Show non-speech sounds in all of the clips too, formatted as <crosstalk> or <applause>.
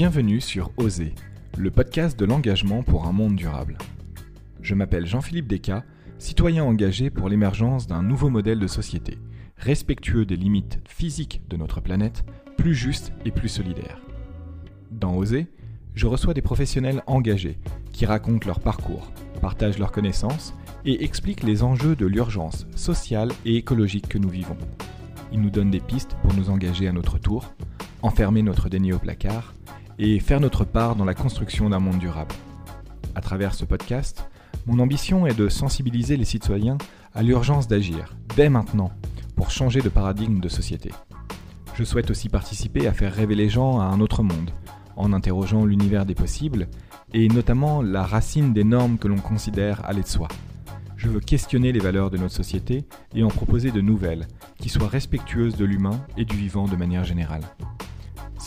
Bienvenue sur Oser, le podcast de l'engagement pour un monde durable. Je m'appelle Jean-Philippe Descas, citoyen engagé pour l'émergence d'un nouveau modèle de société, respectueux des limites physiques de notre planète, plus juste et plus solidaire. Dans Oser, je reçois des professionnels engagés qui racontent leur parcours, partagent leurs connaissances et expliquent les enjeux de l'urgence sociale et écologique que nous vivons. Ils nous donnent des pistes pour nous engager à notre tour, enfermer notre déni au placard et faire notre part dans la construction d'un monde durable. À travers ce podcast, mon ambition est de sensibiliser les citoyens à l'urgence d'agir, dès maintenant, pour changer de paradigme de société. Je souhaite aussi participer à faire rêver les gens à un autre monde, en interrogeant l'univers des possibles, et notamment la racine des normes que l'on considère aller de soi. Je veux questionner les valeurs de notre société et en proposer de nouvelles, qui soient respectueuses de l'humain et du vivant de manière générale.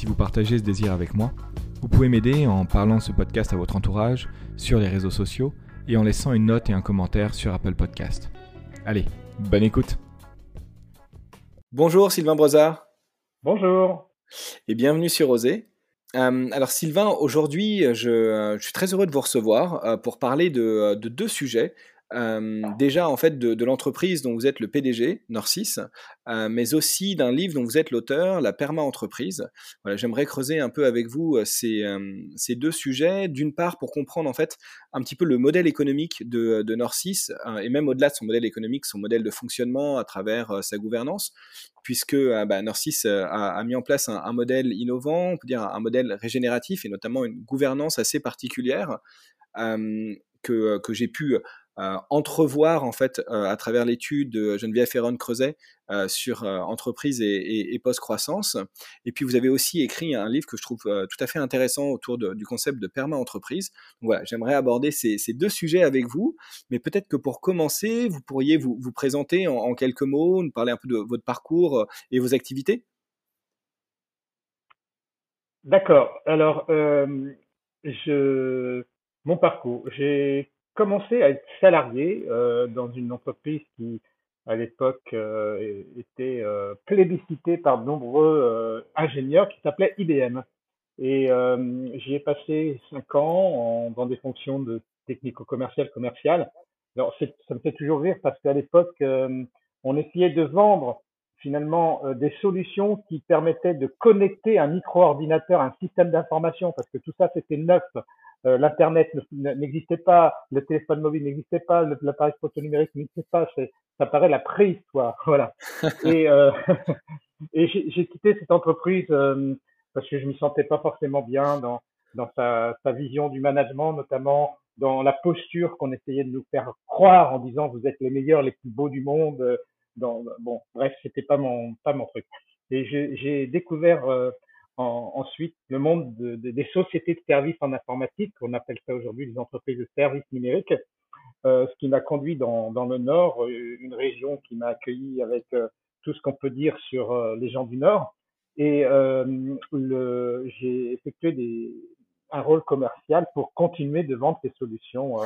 Si vous partagez ce désir avec moi, vous pouvez m'aider en parlant de ce podcast à votre entourage, sur les réseaux sociaux, et en laissant une note et un commentaire sur Apple Podcast. Allez, bonne écoute Bonjour Sylvain Brozard. Bonjour. Et bienvenue sur Osée. Euh, alors Sylvain, aujourd'hui, je, suis très heureux de vous recevoir euh, pour parler de, deux sujets. Euh, déjà en fait de, l'entreprise dont vous êtes le PDG, Norcis, mais aussi d'un livre dont vous êtes l'auteur, La Perma Entreprise. Voilà, j'aimerais creuser un peu avec vous ces, ces deux sujets. D'une part pour comprendre en fait un petit peu le modèle économique de, de Norcis et même au-delà de son modèle économique, son modèle de fonctionnement à travers sa gouvernance puisque euh, bah, Norcis euh, a, mis en place un, modèle innovant, on peut dire un, modèle régénératif et notamment une gouvernance assez particulière euh, que, j'ai pu euh, entrevoir en fait euh, à travers l'étude de Geneviève Ferron-Creuset euh, sur entreprise et, post-croissance. Et puis vous avez aussi écrit un livre que je trouve tout à fait intéressant autour du concept de perma-entreprise. Voilà, j'aimerais aborder ces, deux sujets avec vous, mais peut-être que pour commencer, vous pourriez vous, présenter en, quelques mots, nous parler un peu de votre parcours et vos activités. D'accord. Alors, je... mon parcours, j'ai commencé à être salarié euh, dans une entreprise qui, à l'époque, euh, était euh, plébiscitée par de nombreux ingénieurs qui s'appelait IBM. Et j'y ai passé cinq ans dans des fonctions de technico-commercial commercial. Alors, ça me fait toujours rire parce qu'à l'époque, on essayait de vendre finalement des solutions qui permettaient de connecter un micro-ordinateur, un système d'information, parce que tout ça c'était neuf l'internet n'existait pas, le téléphone mobile n'existait pas, l'appareil photo numérique n'existait pas, ça paraît la préhistoire, <laughs> voilà. <laughs> et euh, <laughs> et j'ai quitté cette entreprise euh, parce que je m'y sentais pas forcément bien dans dans sa, sa vision du management, notamment dans la posture qu'on essayait de nous faire croire en disant vous êtes les meilleurs, les plus beaux du monde. Dans, bon, bref, c'était pas mon pas mon truc. Et j'ai découvert ensuite le monde des sociétés de services en informatique, on appelle ça aujourd'hui les entreprises de services numériques, euh, ce qui m'a conduit dans, dans, le Nord, euh, une région qui m'a accueilli avec euh, tout ce qu'on peut dire sur euh, les gens du Nord. Et j'ai effectué des, un rôle commercial pour continuer de vendre ces solutions,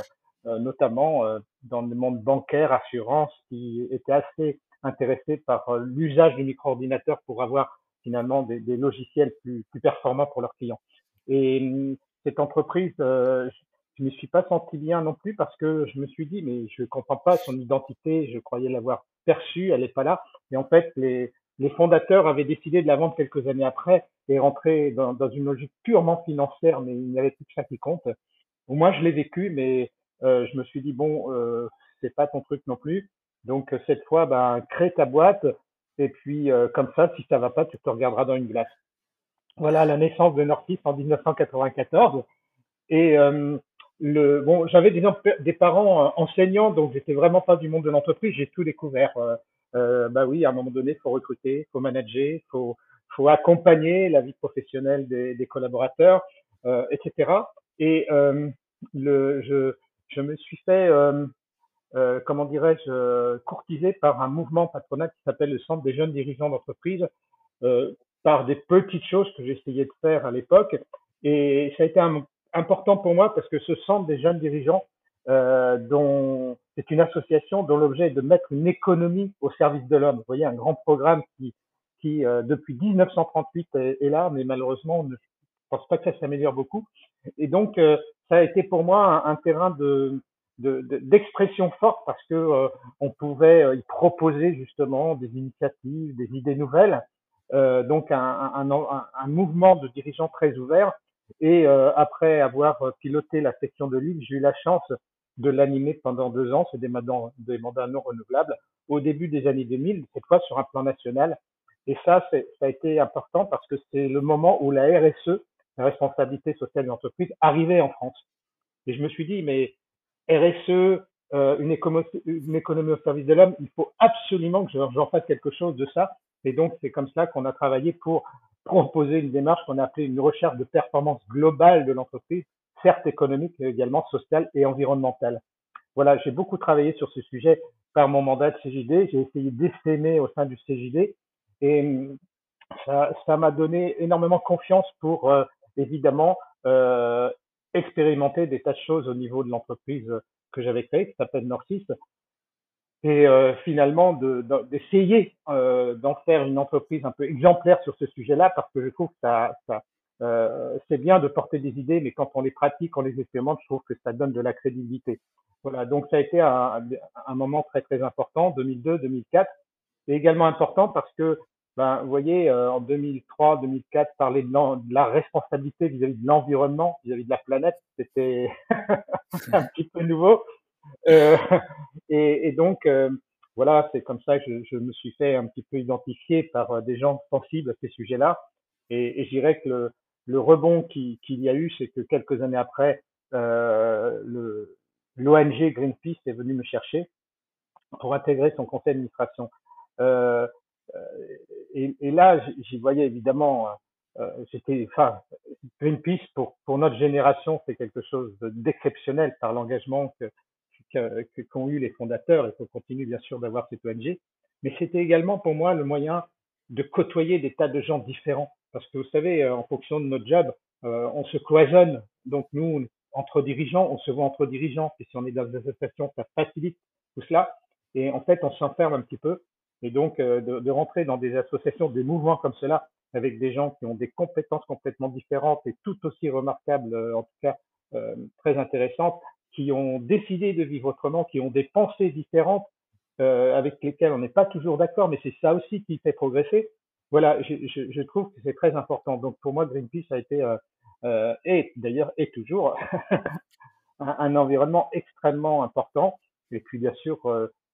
notamment dans le monde bancaire, assurance, qui était assez intéressé par l'usage du micro-ordinateur pour avoir finalement des, des logiciels plus, plus, performants pour leurs clients. Et hum, cette entreprise, euh, je ne me suis pas senti bien non plus parce que je me suis dit, mais je ne comprends pas son identité, je croyais l'avoir perçue, elle n'est pas là. Et en fait, les, les fondateurs avaient décidé de la vendre quelques années après et rentrer dans, dans une logique purement financière, mais il n'y avait plus que ça qui compte. Moi, je l'ai vécu, mais euh, je me suis dit, bon, euh, c'est pas ton truc non plus. Donc, cette fois, ben, crée ta boîte, et puis, euh, comme ça, si ça va pas, tu te regarderas dans une glace. Voilà la naissance de Nortis en 1994. Et euh, bon, j'avais des, parents euh, enseignants, donc j'étais vraiment pas du monde de l'entreprise. J'ai tout découvert. Euh, bah oui, à un moment donné, faut recruter, faut manager, faut faut accompagner la vie professionnelle des, collaborateurs, etc. Et je me suis fait euh, comment dirais-je, euh, courtisé par un mouvement patronal qui s'appelle le Centre des jeunes dirigeants d'entreprise, euh, par des petites choses que j'essayais de faire à l'époque. Et ça a été important pour moi parce que ce Centre des jeunes dirigeants, euh, dont c'est une association dont l'objet est de mettre une économie au service de l'homme. Vous voyez, un grand programme qui, qui depuis 1938 est, est, là, mais malheureusement, on ne pense pas que ça s'améliore beaucoup. Et donc, euh, ça a été pour moi un, terrain de d'expression forte parce que euh, on pouvait y proposer justement des initiatives, des idées nouvelles. donc un, un, un, mouvement de dirigeants très ouvert. Et après avoir piloté la section de Lille, j'ai eu la chance de l'animer pendant deux ans, c'est des mandats, non renouvelables, au début des années 2000, cette fois sur un plan national, et ça, ça a été important parce que c'est le moment où la RSE, la responsabilité sociale de l'entreprise, arrivait en France. Et je me suis dit, mais RSE, euh, une, économie, au service de l'homme, il faut absolument que j'en fasse quelque chose de ça. Et donc, c'est comme ça qu'on a travaillé pour proposer une démarche qu'on a appelée une recherche de performance globale de l'entreprise, certes économique, mais également sociale et environnementale. Voilà, j'ai beaucoup travaillé sur ce sujet par mon mandat de CJD. J'ai essayé d'essaimer au sein du CJD et ça, ça m'a donné énormément confiance pour euh, évidemment euh, expérimenter des tas de choses au niveau de l'entreprise que j'avais créée, qui s'appelle Norcis, et euh, finalement d'essayer de, d'en faire une entreprise un peu exemplaire sur ce sujet-là, parce que je trouve que ça, ça c'est bien de porter des idées, mais quand on les pratique, on les expérimente, je trouve que ça donne de la crédibilité. Voilà, donc ça a été un, un moment très très important, 2002-2004, c'est également important parce que, ben, vous voyez, euh, en 2003, 2004, parler de, la responsabilité vis-à-vis de l'environnement, vis-à-vis de la planète, c'était <laughs> un petit peu nouveau. Euh, et, donc, euh, voilà, c'est comme ça que je, me suis fait un petit peu identifier par euh, des gens sensibles à ces sujets-là. Et, et je dirais que le, rebond qu'il y a eu, c'est que quelques années après, euh, l'ONG Greenpeace est venu me chercher pour intégrer son conseil d'administration. Euh, et, et, là, j'y voyais évidemment, euh, j'étais, enfin, Greenpeace pour pour notre génération, c'est quelque chose d'exceptionnel par l'engagement que qu'ont eu les fondateurs et qu'on continue bien sûr d'avoir cette ONG. Mais c'était également pour moi le moyen de côtoyer des tas de gens différents. Parce que vous savez, en fonction de notre job, euh, on se cloisonne. Donc nous, entre dirigeants, on se voit entre dirigeants. Et si on est dans des associations, ça facilite tout cela. Et en fait, on s'enferme un petit peu. Et donc, euh, de, de, rentrer dans des associations, des mouvements comme cela, avec des gens qui ont des compétences complètement différentes et tout aussi remarquables, euh, en tout cas euh, très intéressantes, qui ont décidé de vivre autrement, qui ont des pensées différentes, avec lesquelles on n'est pas toujours d'accord, mais c'est ça aussi qui fait progresser. Voilà, je, je, je trouve que c'est très important. Donc, pour moi, Greenpeace a été, et d'ailleurs, est toujours, <laughs> un, un, environnement extrêmement important. Et puis, bien sûr,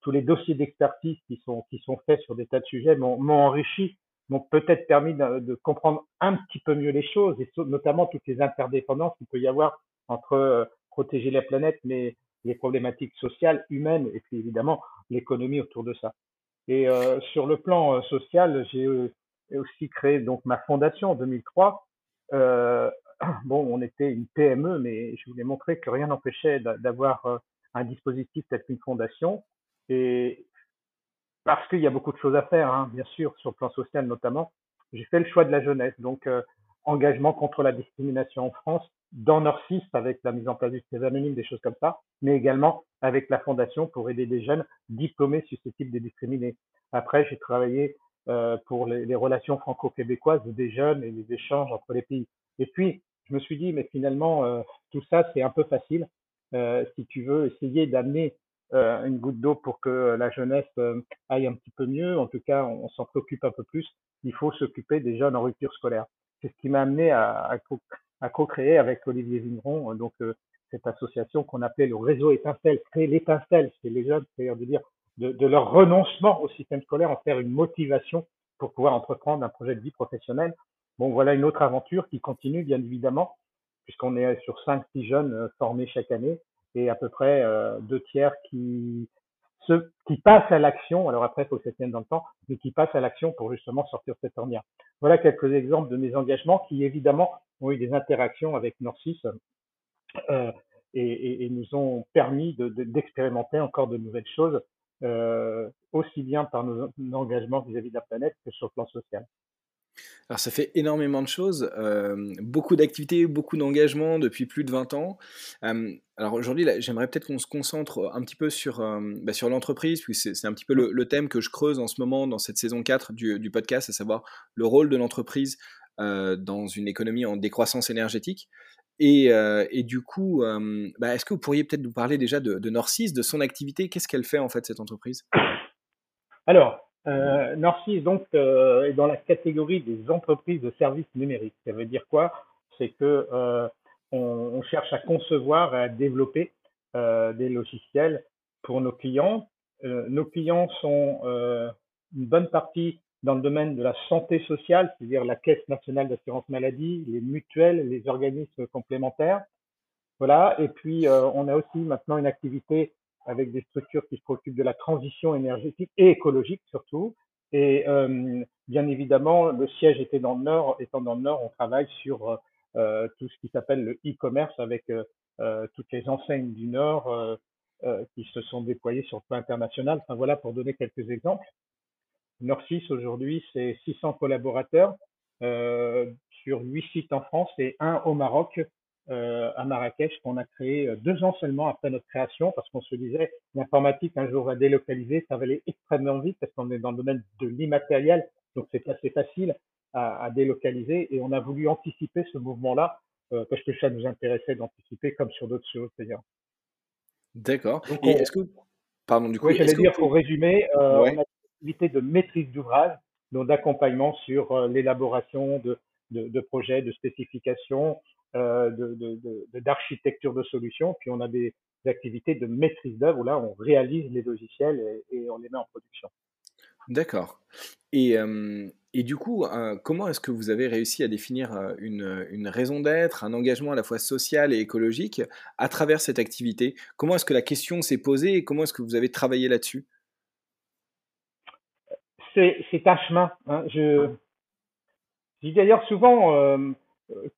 tous les dossiers d'expertise qui sont, qui sont faits sur des tas de sujets m'ont enrichi, m'ont peut-être permis de, comprendre un petit peu mieux les choses, et notamment toutes les interdépendances qu'il peut y avoir entre euh, protéger la planète, mais les problématiques sociales, humaines, et puis évidemment l'économie autour de ça. Et euh, sur le plan euh, social, j'ai aussi créé donc ma fondation en 2003. Euh, <clears throat> bon, on était une PME, mais je voulais montrer que rien n'empêchait d'avoir un dispositif tel qu'une fondation et parce qu'il y a beaucoup de choses à faire, hein, bien sûr, sur le plan social notamment, j'ai fait le choix de la jeunesse. Donc, euh, engagement contre la discrimination en France, dans Norcis avec la mise en place du système anonyme, des choses comme ça, mais également avec la fondation pour aider des jeunes diplômés susceptibles de discriminer. Après, j'ai travaillé euh, pour les, relations franco-québécoises des jeunes et les échanges entre les pays. Et puis, je me suis dit, mais finalement, euh, tout ça, c'est un peu facile. Si tu veux essayer d'amener euh, une goutte d'eau pour que la jeunesse euh, aille un petit peu mieux. En tout cas, on, s'en préoccupe un peu plus. Il faut s'occuper des jeunes en rupture scolaire. C'est ce qui m'a amené à, co-créer avec Olivier Vigneron, euh, donc cette association qu'on appelait le réseau étincelle, créer l'étincelle chez les jeunes, c'est-à-dire de dire de, de, leur renoncement au système scolaire, en faire une motivation pour pouvoir entreprendre un projet de vie professionnelle. Bon, voilà une autre aventure qui continue, bien évidemment, puisqu'on est sur 5-6 jeunes formés chaque année et à peu près euh, deux tiers qui se, qui passent à l'action. Alors après, il faut que ça tienne dans le temps, mais qui passent à l'action pour justement sortir de cette ornière. Voilà quelques exemples de mes engagements qui évidemment ont eu des interactions avec Norcis euh, et, et, et, nous ont permis d'expérimenter de, encore de nouvelles choses, euh, aussi bien par nos, engagements vis-à-vis -vis de la planète que sur le plan social. Alors ça fait énormément de choses, euh, beaucoup d'activités, beaucoup d'engagement depuis plus de 20 ans. Euh, alors aujourd'hui, j'aimerais peut-être qu'on se concentre un petit peu sur, euh, bah, sur l'entreprise, puisque c'est un petit peu le, thème que je creuse en ce moment dans cette saison 4 du, podcast, à savoir le rôle de l'entreprise dans une économie en décroissance énergétique. Et, et du coup, bah, est-ce que vous pourriez peut-être nous parler déjà de, de Norcis, de son activité? Qu'est-ce qu'elle fait en fait cette entreprise? Alors, euh, Norcis donc euh, est dans la catégorie des entreprises de services numériques. Ça veut dire quoi? C'est que euh, on, on, cherche à concevoir et à développer euh, des logiciels pour nos clients. Euh, nos clients sont euh, une bonne partie dans le domaine de la santé sociale, c'est-à-dire la Caisse nationale d'assurance maladie, les mutuelles, les organismes complémentaires. Voilà. Et puis on a aussi maintenant une activité avec des structures qui se préoccupent de la transition énergétique et écologique surtout. Et euh, bien évidemment, le siège était dans le Nord. Étant dans le Nord, on travaille sur euh, tout ce qui s'appelle le e-commerce avec euh, toutes les enseignes du Nord qui se sont déployées sur le plan international. Enfin voilà, pour donner quelques exemples. Norcis aujourd'hui, c'est 600 collaborateurs sur 8 sites en France et un au Maroc euh, à Marrakech qu'on a créé euh, deux ans seulement après notre création parce qu'on se disait l'informatique un jour va délocaliser, ça va aller extrêmement vite parce qu'on est dans le domaine de l'immatériel, donc c'est assez facile à, à, délocaliser et on a voulu anticiper ce mouvement-là euh, parce que ça nous intéressait d'anticiper comme sur d'autres choses d'ailleurs. D'accord. Et est-ce que pardon du coup, oui, j'allais dire pour résumer, euh, ouais. on a une activité de maîtrise d'ouvrage, donc d'accompagnement sur l'élaboration de, de, de projets, de spécifications, d'architecture de, de, de, solutions. Puis on a des, des activités de maîtrise d'œuvre où là, on réalise les logiciels et, et on les met en production. D'accord. Et, euh, et, du coup, euh, comment est-ce que vous avez réussi à définir une, une raison d'être, un engagement à la fois social et écologique à travers cette activité? Comment est-ce que la question s'est posée et comment est-ce que vous avez travaillé là-dessus? C'est un chemin. Hein. Je, je dis d'ailleurs souvent, euh,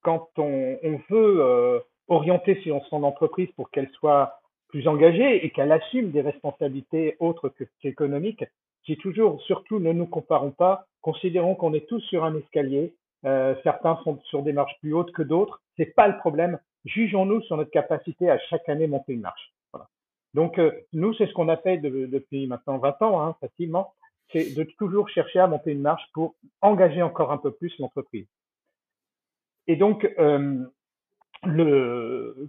quand on, veut euh, orienter son entreprise pour qu'elle soit plus engagée et qu'elle assume des responsabilités autres qu'économiques, j'ai toujours, surtout, ne nous comparons pas, considérons qu'on est tous sur un escalier. Euh, certains sont sur des marches plus hautes que d'autres. C'est pas le problème. Jugeons-nous sur notre capacité à chaque année monter une marche. Donc euh, nous, c'est ce qu'on a fait de, depuis maintenant 20 ans, hein, facilement. C'est de toujours chercher à monter une marche pour engager encore un peu plus l'entreprise. Et donc, euh, le,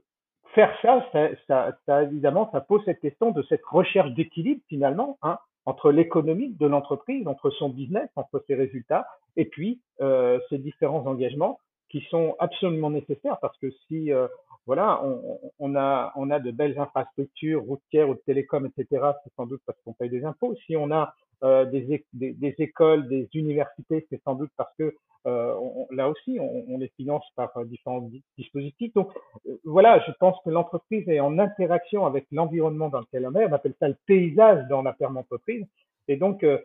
faire ça ça, ça, évidemment, ça pose cette question de cette recherche d'équilibre finalement hein, entre l'économie de l'entreprise, entre son business, entre ses résultats, et puis euh, ces différents engagements qui sont absolument nécessaires parce que si euh, voilà, on, on, a on a de belles infrastructures routières ou de télécom, etc. C'est sans doute parce qu'on paye des impôts. Si on a euh, des, des, des, écoles, des universités, c'est sans doute parce que euh, là aussi, on, on, les finance par euh, différents dispositifs. Donc euh, voilà, je pense que l'entreprise est en interaction avec l'environnement dans lequel on est. On appelle ça le paysage dans la perme-entreprise. Et donc, euh,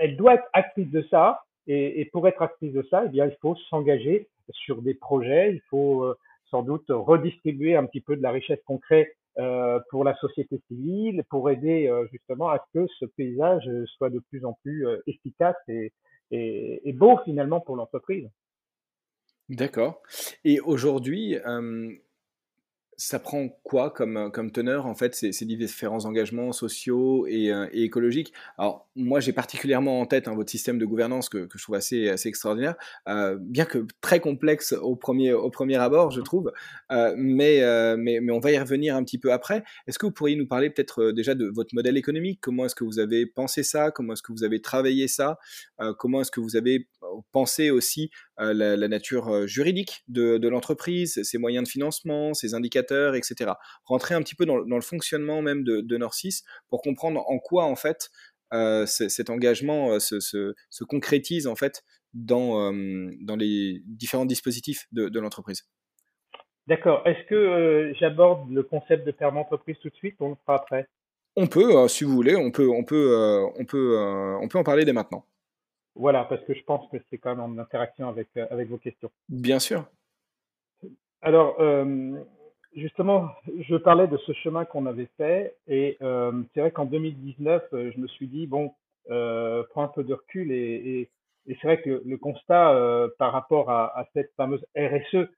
elle doit être actrice de ça. Et, et, pour être actrice de ça, eh bien, il faut s'engager sur des projets. Il faut sans doute redistribuer un petit peu de la richesse euh, pour la société civile, pour aider euh, justement à ce que ce paysage soit de plus en plus euh, efficace et, et, et, beau finalement pour l'entreprise. D'accord. Et aujourd'hui, ça prend quoi comme, comme teneur, en fait, ces, ces différents engagements sociaux et, euh, et écologiques? Alors, moi, j'ai particulièrement en tête hein, votre système de gouvernance que, que, je trouve assez, assez extraordinaire, euh, bien que très complexe au premier, au premier abord, je trouve, euh, mais, euh, mais, mais on va y revenir un petit peu après. Est-ce que vous pourriez nous parler peut-être euh, déjà de votre modèle économique? Comment est-ce que vous avez pensé ça? Comment est-ce que vous avez travaillé ça? Euh, Comment est-ce que vous avez pensé aussi la, la, nature juridique de, de l'entreprise, ses moyens de financement, ses indicateurs, etc. Rentrer un petit peu dans, dans le fonctionnement même de, de Norcis pour comprendre en quoi en fait euh, cet engagement euh, se, se, se, concrétise en fait dans, euh, dans les différents dispositifs de, de l'entreprise. D'accord. Est-ce que euh, j'aborde le concept de terme entreprise tout de suite ou on le fera après? On peut, si vous voulez, on peut, on peut, on peut, on peut en parler dès maintenant. Voilà, parce que je pense que c'est quand même en interaction avec, avec vos questions. Bien sûr. Alors, euh, justement, je parlais de ce chemin qu'on avait fait et euh, c'est vrai qu'en 2019, je me suis dit, bon, euh, prends un peu de recul et, et, et c'est vrai que le, le constat euh, par rapport à, à, cette fameuse RSE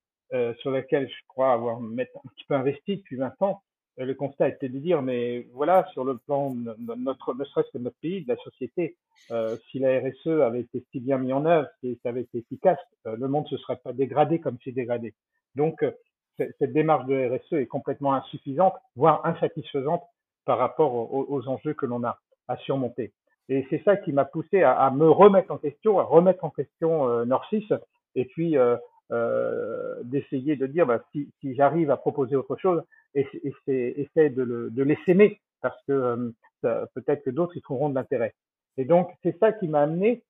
sur laquelle je crois avoir un petit peu investi depuis 20 ans, le constat était de dire, mais voilà, sur le plan de notre, ne serait-ce que notre pays, de la société, euh, si la RSE avait été si bien mis en œuvre, si ça avait été efficace, euh, le monde ne se serait pas dégradé comme c'est dégradé. Donc, euh, cette démarche de RSE est complètement insuffisante, voire insatisfaisante par rapport aux, enjeux que l'on a à surmonter. Et c'est ça qui m'a poussé à, me remettre en question, à remettre en question euh, Norcis, et puis d'essayer de dire bah, si j'arrive à proposer autre chose, essaie de, le, de les s'aimer parce que euh, peut-être que d'autres y trouveront de l'intérêt. Et donc c'est ça qui m'a amené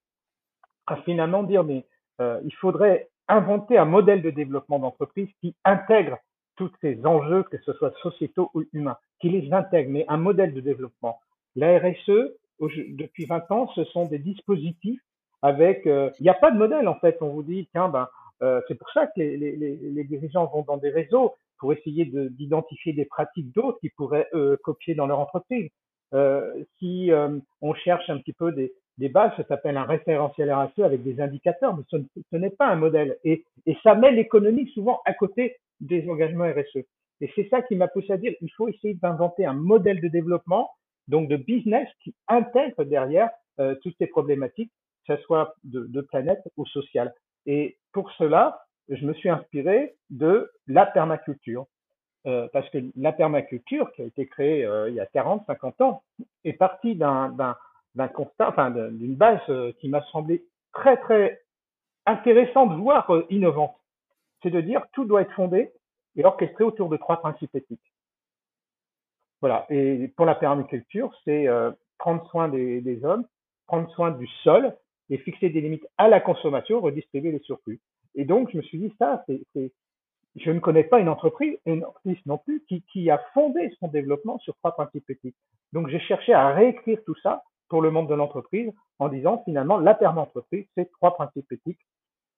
à finalement dire mais euh, il faudrait inventer un modèle de développement d'entreprise qui intègre tous ces enjeux, que ce soit sociétaux ou humains, qui les intègre, mais un modèle de développement. La RSE, depuis 20 ans, ce sont des dispositifs avec, euh, il n'y a pas de modèle en fait. On vous dit, tiens, ben, euh, c'est pour ça que les, les, les, dirigeants vont dans des réseaux pour essayer d'identifier des pratiques d'autres qui pourraient euh, copier dans leur entreprise. Euh, si euh, on cherche un petit peu des, bases, ça s'appelle un référentiel RSE avec des indicateurs, mais ce, n'est pas un modèle. Et, et ça met l'économie souvent à côté des engagements RSE. Et c'est ça qui m'a poussé à dire, il faut essayer d'inventer un modèle de développement, donc de business qui intègre derrière toutes ces problématiques, que ce soit de, de planète ou sociale. Et pour cela, je me suis inspiré de la permaculture. Euh, parce que la permaculture, qui a été créée euh, il y a 40, 50 ans, est partie d'un constat, d'une base euh, qui m'a semblé très, très intéressante, voire innovante. C'est de dire tout doit être fondé et orchestré autour de trois principes éthiques. Voilà. Et pour la permaculture, c'est prendre soin des hommes, prendre soin du sol et fixer des limites à la consommation, redistribuer les surplus. Et donc, je me suis dit, ça, c'est, je ne connais pas une entreprise, une entreprise non plus, qui, a fondé son développement sur trois principes éthiques. Donc, j'ai cherché à réécrire tout ça pour le monde de l'entreprise en disant, finalement, la perma-entreprise, c'est trois principes éthiques.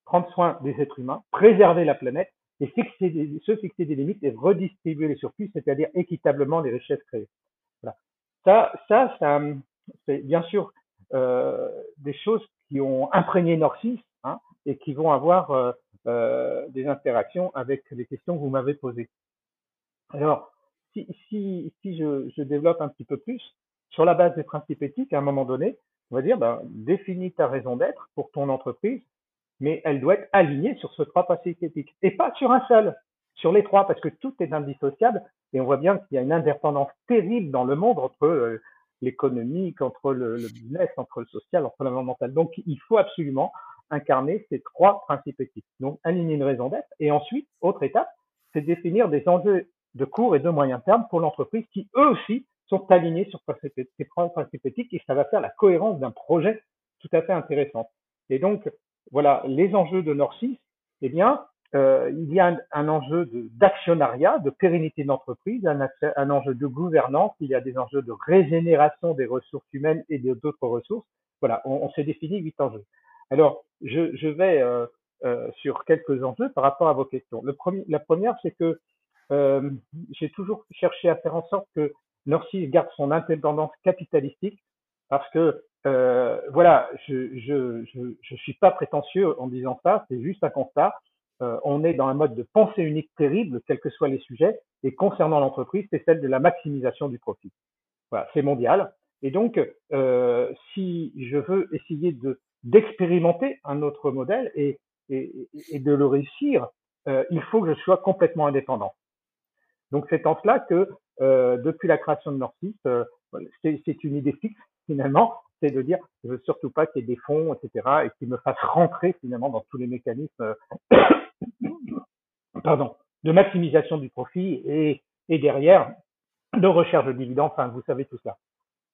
Prendre soin des êtres humains, préserver la planète et fixer se fixer des limites et redistribuer les surplus, c'est-à-dire équitablement les richesses créées. Voilà. Ça, ça, ça c'est bien sûr euh, des choses qui ont imprégné Norcis et qui vont avoir euh, euh, des interactions avec les questions que vous m'avez posées. Alors, si, je, développe un petit peu plus, sur la base des principes éthiques, à un moment donné, on va dire, ben, définis ta raison d'être pour ton entreprise, mais elle doit être alignée sur ce trois principes éthiques, et pas sur un seul, sur les trois, parce que tout est indissociable, et on voit bien qu'il y a une indépendance terrible dans le monde entre euh, l'économique, entre le, business, entre le social, entre l'environnemental. Donc, il faut absolument incarner ces trois principes éthiques. Donc, aligner une raison d'être. Et ensuite, autre étape, c'est définir des enjeux de court et de moyen terme pour l'entreprise qui, eux aussi, sont alignés sur ces trois principes éthiques et ça va faire la cohérence d'un projet tout à fait intéressant. Et donc, voilà, les enjeux de Norcis, eh bien, euh, il y a un, enjeu d'actionnariat, de, pérennité d'entreprise, un, un, enjeu de gouvernance, il y a des enjeux de régénération des ressources humaines et d'autres ressources. Voilà, on, on s'est défini huit enjeux. Alors, je, je vais euh, euh, sur quelques enjeux par rapport à vos questions. Le premier, la première, c'est que euh, j'ai toujours cherché à faire en sorte que Norcis garde son indépendance capitalistique parce que euh, voilà, je, je, je, je suis pas prétentieux en disant ça, c'est juste un constat euh, on est dans un mode de pensée unique terrible, quels que soient les sujets, et concernant l'entreprise, c'est celle de la maximisation du profit. Voilà, c'est mondial. Et donc, euh, si je veux essayer de d'expérimenter un autre modèle et, et, de le réussir, euh, il faut que je sois complètement indépendant. Donc, c'est en cela que euh, depuis la création de Norcis, euh, c'est une idée fixe finalement, c'est de dire je veux surtout pas qu'il y ait des fonds, etc., et qu'ils me fassent rentrer finalement dans tous les mécanismes <coughs> pardon, de maximisation du profit et, et derrière de recherche de dividendes. Enfin, vous savez tout ça.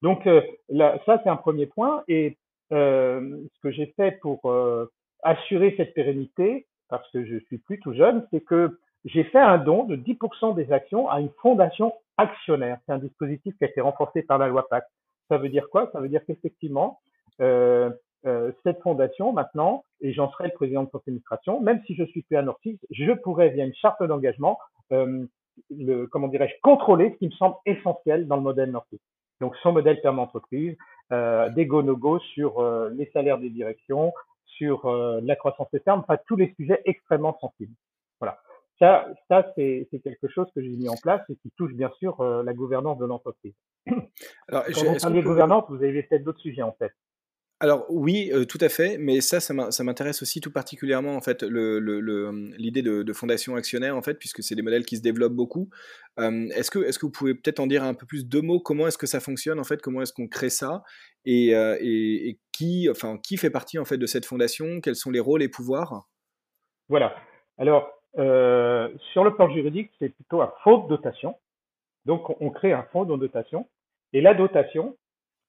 Donc là, ça c'est un premier point. Et ce que j'ai fait pour euh, assurer cette pérennité, parce que je suis plus tout jeune, c'est que j'ai fait un don de 10% des actions à une fondation actionnaire. C'est un dispositif qui a été renforcé par la loi PAC. Ça veut dire quoi? Ça veut dire qu'effectivement, euh, euh, cette fondation maintenant, et j'en serai le président de son administration, même si je suis plus à Norcis, je pourrais, via une charte d'engagement, euh, le, comment dirais-je, contrôler ce qui me semble essentiel dans le modèle Norcis. Donc, son modèle ferme entreprise, euh, des go-no-go sur euh, les salaires des directions, sur euh, la croissance des fermes, enfin tous les sujets extrêmement sensibles. Voilà. ça, ça c'est quelque chose que j'ai mis en place et qui touche bien sûr euh, la gouvernance de l'entreprise. Alors, Quand vous parlez de gouvernance, vous avez peut-être d'autres sujets en fait. Alors oui, euh, tout à fait, mais ça, ça m'intéresse aussi tout particulièrement en fait l'idée de, fondation actionnaire en fait, puisque c'est des modèles qui se développent beaucoup. Euh, est-ce que est-ce que vous pouvez peut-être en dire un peu plus deux mots Comment est-ce que ça fonctionne en fait Comment est-ce qu'on crée ça et, et, qui enfin qui fait partie en fait de cette fondation Quels sont les rôles et pouvoirs? Voilà. Alors euh, sur le plan juridique, c'est plutôt un fonds de dotation. Donc, on crée un fonds de dotation. Et la dotation,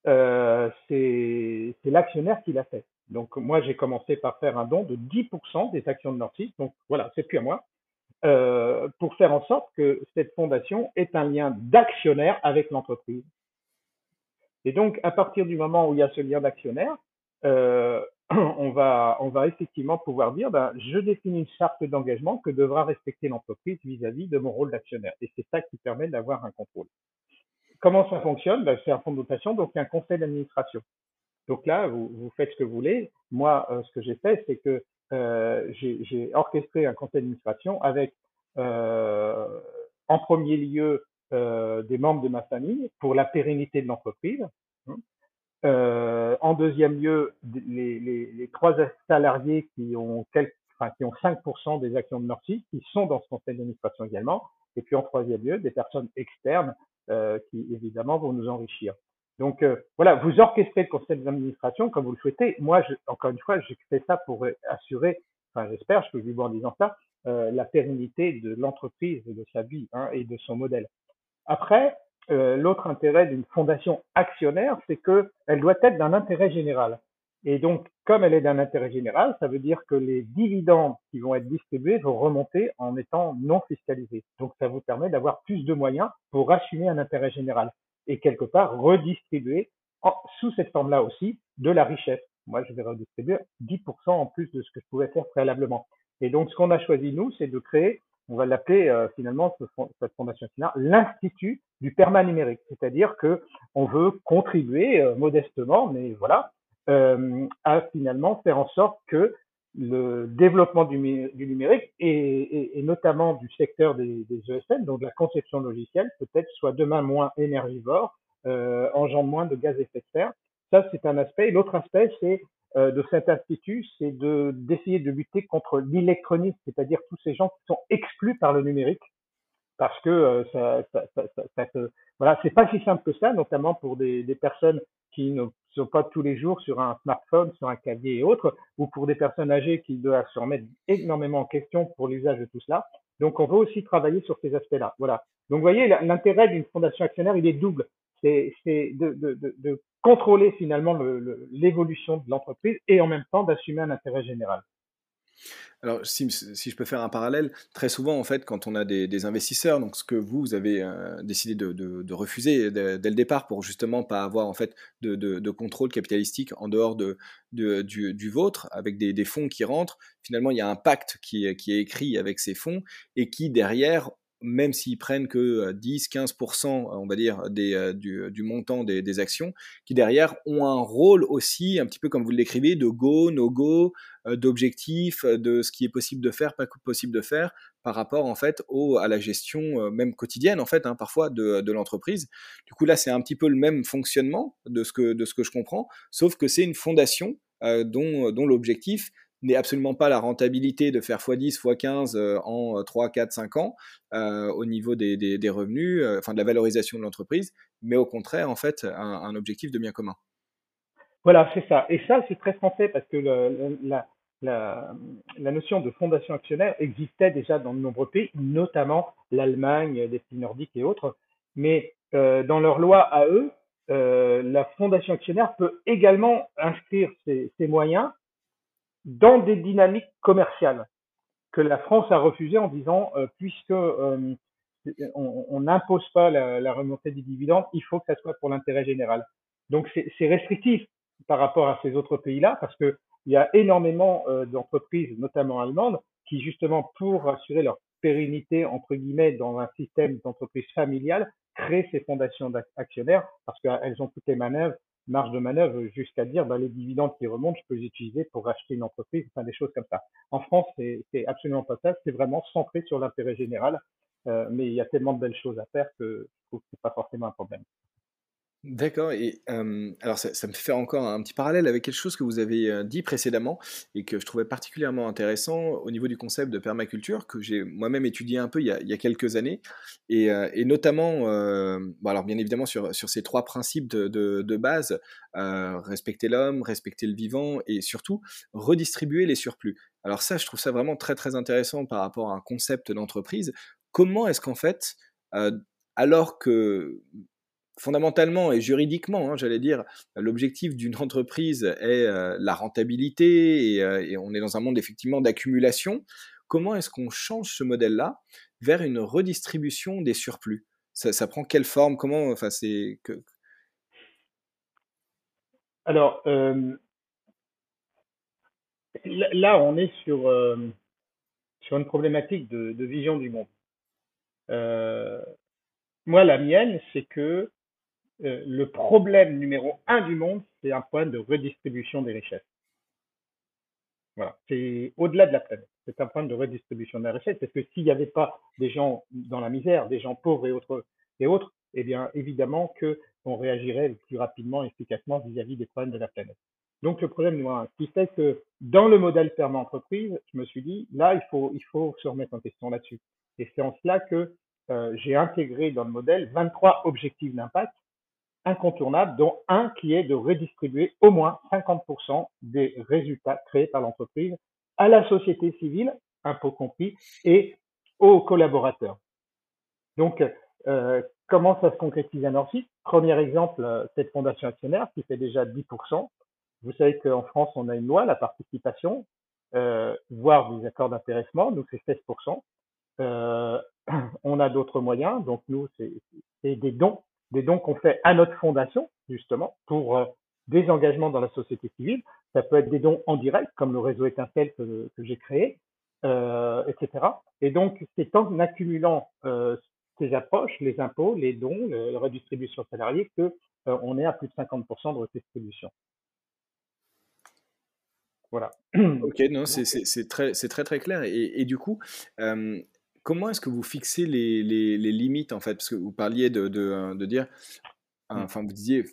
euh, c'est l'actionnaire qui l'a fait. Donc, moi, j'ai commencé par faire un don de 10% des actions de Nortis. Donc, voilà, c'est plus à moi. Euh, pour faire en sorte que cette fondation ait un lien d'actionnaire avec l'entreprise. Et donc, à partir du moment où il y a ce lien d'actionnaire, euh, <clears throat> on va, on va effectivement pouvoir dire, ben, je définis une charte d'engagement que devra respecter l'entreprise vis-à-vis de mon rôle d'actionnaire. Et c'est ça qui permet d'avoir un contrôle. Comment ça fonctionne? Ben, C'est un fonds de dotation, donc un conseil d'administration. Donc là, vous, faites ce que vous voulez. Moi, euh, ce que j'ai fait, c'est que euh, j'ai orchestré un conseil d'administration avec, euh, en premier lieu, des membres de ma famille pour la pérennité de l'entreprise. Euh, en deuxième lieu, les, trois salariés qui ont, qui ont 5% des actions de Norcy, qui sont dans ce conseil d'administration également. Et puis en troisième lieu, des personnes externes qui évidemment vont nous enrichir. Donc euh, voilà, vous orchestrez le conseil d'administration comme vous le souhaitez. Moi, encore une fois, j'ai fait ça pour assurer, enfin j'espère, je peux vous en disant ça, euh, la pérennité de l'entreprise, de sa vie hein, et de son modèle. Après, euh, l'autre intérêt d'une fondation actionnaire, c'est qu'elle doit être d'un intérêt général. Et donc, comme elle est d'un intérêt général, ça veut dire que les dividendes qui vont être distribués vont remonter en étant non fiscalisés. Donc, ça vous permet d'avoir plus de moyens pour assumer un intérêt général et quelque part redistribuer sous cette forme-là aussi de la richesse. Moi, je vais redistribuer 10% en plus de ce que je pouvais faire préalablement. Et donc, ce qu'on a choisi, nous, c'est de créer on va l'appeler euh, finalement cette fondation l'institut du perma numérique, c'est-à-dire que on veut contribuer euh, modestement, mais voilà, euh, à finalement faire en sorte que le développement du, numérique et, notamment du secteur des, des, ESN, donc de la conception logicielle, peut-être soit demain moins énergivore, engendre moins de gaz à effet de serre. Ça, c'est un aspect. L'autre aspect, c'est euh, de cet institut, c'est de d'essayer de lutter contre l'électronisme, c'est-à-dire tous ces gens qui sont exclus par le numérique, parce que euh, ça, ça, ça, ça, voilà, c'est pas si simple que ça, notamment pour des, des personnes qui ne sont pas tous les jours sur un smartphone, sur un clavier et autres, ou pour des personnes âgées qui doivent se remettre énormément en question pour l'usage de tout cela. Donc, on veut aussi travailler sur ces aspects-là. Voilà. Donc, vous voyez, l'intérêt d'une fondation actionnaire, il est double. C'est de contrôler finalement l'évolution de l'entreprise et en même temps d'assumer un intérêt général. Alors, si, je peux faire un parallèle, très souvent, en fait, quand on a des, investisseurs, donc ce que vous, avez euh, décidé de, refuser dès le départ pour justement pas avoir en fait de, contrôle capitalistique en dehors de, du, vôtre, avec des, des, fonds qui rentrent, finalement, il y a un pacte qui, qui est écrit avec ces fonds et qui, derrière, même s'ils prennent que 10-15%, euh, on va dire, euh, du, montant des, actions, qui derrière ont un rôle aussi, un petit peu comme vous l'écrivez, de go, no go, euh, d'objectifs, de ce qui est possible de faire, pas possible de faire, par rapport en fait au, à la gestion même quotidienne en fait, hein, parfois de, de l'entreprise. Du coup là, c'est un petit peu le même fonctionnement de ce que de ce que je comprends, sauf que c'est une fondation dont, dont l'objectif n'est absolument pas la rentabilité de faire x10, x15 euh, en 3, 4, 5 ans euh, au niveau des, des, revenus, euh, enfin de la valorisation de l'entreprise, mais au contraire, en fait, un, objectif de bien commun. Voilà, c'est ça. Et ça, c'est très français parce que la, la, notion de fondation actionnaire existait déjà dans de nombreux pays, notamment l'Allemagne, les pays nordiques et autres. Mais dans leur loi à eux, la fondation actionnaire peut également inscrire ses moyens dans des dynamiques commerciales que la France a refusé en disant euh, puisque euh, on n'impose pas la, remontée des dividendes, il faut que ça soit pour l'intérêt général. Donc c'est restrictif par rapport à ces autres pays-là parce que il y a énormément euh, d'entreprises, notamment allemandes, qui justement pour assurer leur pérennité entre guillemets dans un système d'entreprise familiale créent ces fondations d'actionnaires parce qu'elles ont toutes les manœuvres marge de manœuvre jusqu'à dire bah, les dividendes qui remontent, je peux les utiliser pour racheter une entreprise, enfin des choses comme ça. En France, c'est absolument pas ça, c'est vraiment centré sur l'intérêt général, euh, mais il y a tellement de belles choses à faire que je trouve que c'est pas forcément un problème. D'accord. Et alors, ça, me fait encore un petit parallèle avec quelque chose que vous avez dit précédemment et que je trouvais particulièrement intéressant au niveau du concept de permaculture que j'ai moi-même étudié un peu il y a, quelques années et, notamment, alors bien évidemment sur, ces trois principes de, de, base respecter l'homme, respecter le vivant et surtout redistribuer les surplus. Alors ça, je trouve ça vraiment très très intéressant par rapport à un concept d'entreprise. Comment est-ce qu'en fait alors que fondamentalement et juridiquement, hein, j'allais dire, l'objectif d'une entreprise est euh, la rentabilité euh, et, on est dans un monde effectivement d'accumulation. Comment est-ce qu'on change ce modèle-là vers une redistribution des surplus? Ça, prend quelle forme? Comment Enfin, c'est que. Alors euh, là, on est sur sur une problématique de, de vision du monde. moi, la mienne, c'est que euh, le problème numéro un du monde, c'est un problème de redistribution des richesses. Voilà, c'est au-delà de la planète. C'est un problème de redistribution des richesses, parce que s'il n'y avait pas des gens dans la misère, des gens pauvres et autres, et autres, eh bien, évidemment que on réagirait plus rapidement et efficacement vis-à-vis des problèmes de la planète. Donc, le problème numéro un, qui fait que dans le modèle perma entreprise, je me suis dit, là, il faut, il faut se remettre en question là-dessus. Et c'est en cela que euh, j'ai intégré dans le modèle 23 objectifs d'impact incontournable, dont un qui est de redistribuer au moins 50% des résultats créés par l'entreprise à la société civile, impôts compris, et aux collaborateurs. Donc, euh, comment ça se concrétise à Premier exemple, euh, cette fondation actionnaire qui fait déjà 10%. Vous savez qu'en France, on a une loi, la participation, euh, voire des accords d'intéressement, donc c'est 16%. Euh, <clears throat> on a d'autres moyens, donc nous, c'est des dons des dons qu'on fait à notre fondation, justement, pour euh, des engagements dans la société civile. Ça peut être des dons en direct, comme le réseau étincelle que, j'ai créé, euh, etc. Et donc, c'est en accumulant euh, ces approches, les impôts, les dons, la redistribution salariée, que on est à plus de 50% de redistribution. Voilà. <clears throat> Ok, non, c'est très, très très clair. Et, du coup, comment est-ce que vous fixez les, limites en fait? Parce que vous parliez de, de, dire, mmh. enfin vous disiez,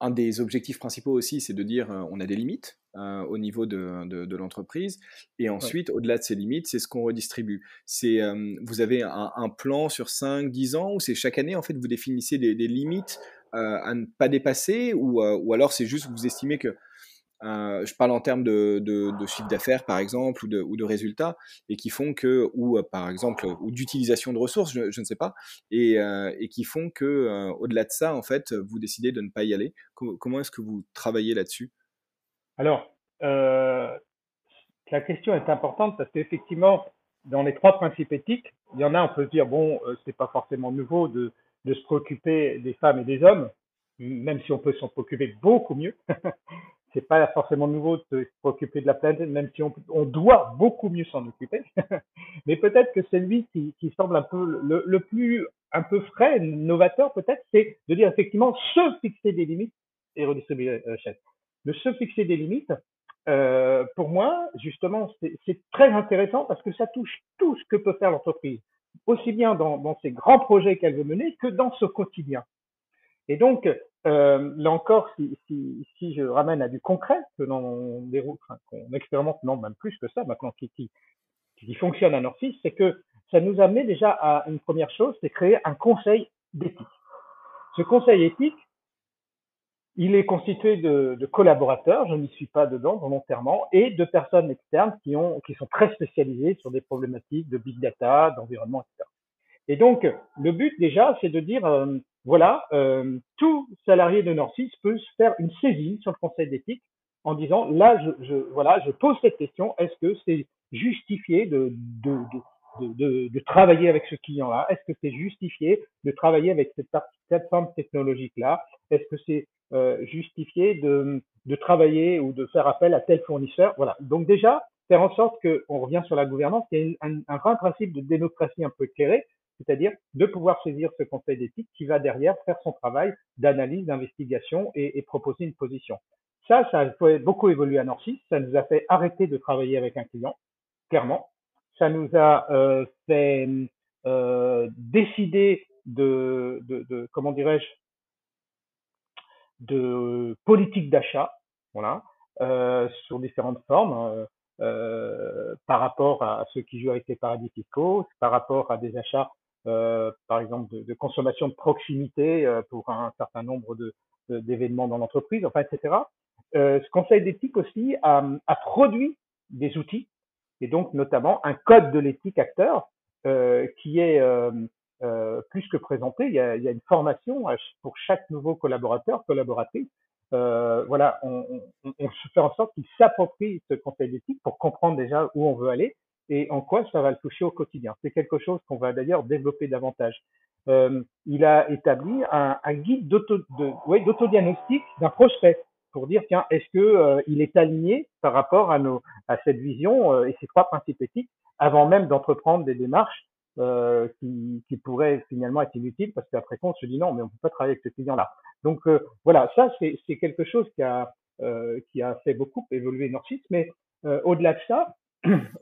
un des objectifs principaux aussi, c'est de dire on a des limites au niveau de, de, l'entreprise, et ensuite, au-delà de ces limites, c'est ce qu'on redistribue. C'est, vous avez un, plan sur 5, 10 ans, ou c'est chaque année, en fait, vous définissez des, limites à ne pas dépasser, ou, ou alors c'est juste vous estimez que euh, je parle en termes de, chiffre d'affaires, par exemple, ou de, résultats, et qui font que, ou euh, par exemple, ou d'utilisation de ressources, je, ne sais pas, et, euh, qui font que, au-delà de ça, en fait, vous décidez de ne pas y aller. comment est-ce que vous travaillez là-dessus? Alors, la question est importante parce qu'effectivement, dans les trois principes éthiques, il y en a, on peut se dire, bon, c'est pas forcément nouveau de se préoccuper des femmes et des hommes, même si on peut s'en préoccuper beaucoup mieux. <laughs> c'est pas forcément nouveau de se préoccuper de la planète, même si on, doit beaucoup mieux s'en occuper. <laughs> Mais peut-être que c'est lui qui, qui, semble un peu le, plus un peu frais, novateur peut-être, c'est de dire effectivement se fixer des limites et redistribuer la chaîne. De se fixer des limites, euh, pour moi, justement, c'est très intéressant parce que ça touche tout ce que peut faire l'entreprise, aussi bien dans, dans ces grands projets qu'elle veut mener que dans ce quotidien. Et donc, euh, là encore, si, si, si, je ramène à du concret, que l'on enfin, qu'on expérimente, non, même plus que ça, maintenant, qui, qui, qui fonctionne à Norcis, c'est que ça nous a amené déjà à une première chose, c'est créer un conseil d'éthique. Ce conseil éthique, il est constitué de, de collaborateurs, je n'y suis pas dedans volontairement, et de personnes externes qui, ont, qui sont très spécialisées sur des problématiques de big data, d'environnement, etc. Et donc, le but déjà, c'est de dire, euh, voilà, euh, tout salarié de Norcis peut faire une saisine sur le conseil d'éthique en disant, là, je, je, voilà, je pose cette question, est-ce que c'est justifié de, de, de, de, travailler avec ce client-là? Est-ce que c'est justifié de travailler avec cette plateforme technologique-là? Est-ce que c'est euh, justifié de, de travailler ou de faire appel à tel fournisseur? Voilà. Donc déjà, faire en sorte qu'on revient sur la gouvernance, y a un, un, vrai principe de démocratie un peu éclairé, c'est-à-dire de pouvoir saisir ce conseil d'éthique qui va derrière faire son travail d'analyse, d'investigation et, proposer une position. Ça, ça a beaucoup évolué à Norcis, ça nous a fait arrêter de travailler avec un client, clairement. Ça nous a euh, fait euh, décider de, de, comment dirais-je, de politique d'achat, voilà, euh, sur différentes formes, par rapport à ceux qui jouent avec les paradis fiscaux, par rapport à des achats, par exemple, de, de, consommation de proximité euh, pour un certain nombre d'événements dans l'entreprise, enfin, etc. Euh, ce conseil d'éthique aussi a, a, produit des outils, et donc notamment un code de l'éthique acteur euh, qui est euh, plus que présenté. Il y, a, il y, a, une formation pour chaque nouveau collaborateur, collaboratrice. Euh, voilà, on, on, on, fait en sorte qu'il s'approprie ce conseil d'éthique pour comprendre déjà où on veut aller et en quoi ça va le toucher au quotidien? C'est quelque chose qu'on va d'ailleurs développer davantage. Euh, il a établi un, un guide d'autodiagnostic d'un prospect pour dire tiens est-ce que euh, il est aligné par rapport à nos à cette vision euh, et ces trois principes éthiques avant même d'entreprendre des démarches euh, qui, qui pourrait finalement être inutile parce qu'après on se dit non, mais on peut pas travailler avec ce client-là. Donc euh, voilà, ça c'est quelque chose qui a euh, qui a fait beaucoup évoluer Norcis, mais au-delà de ça,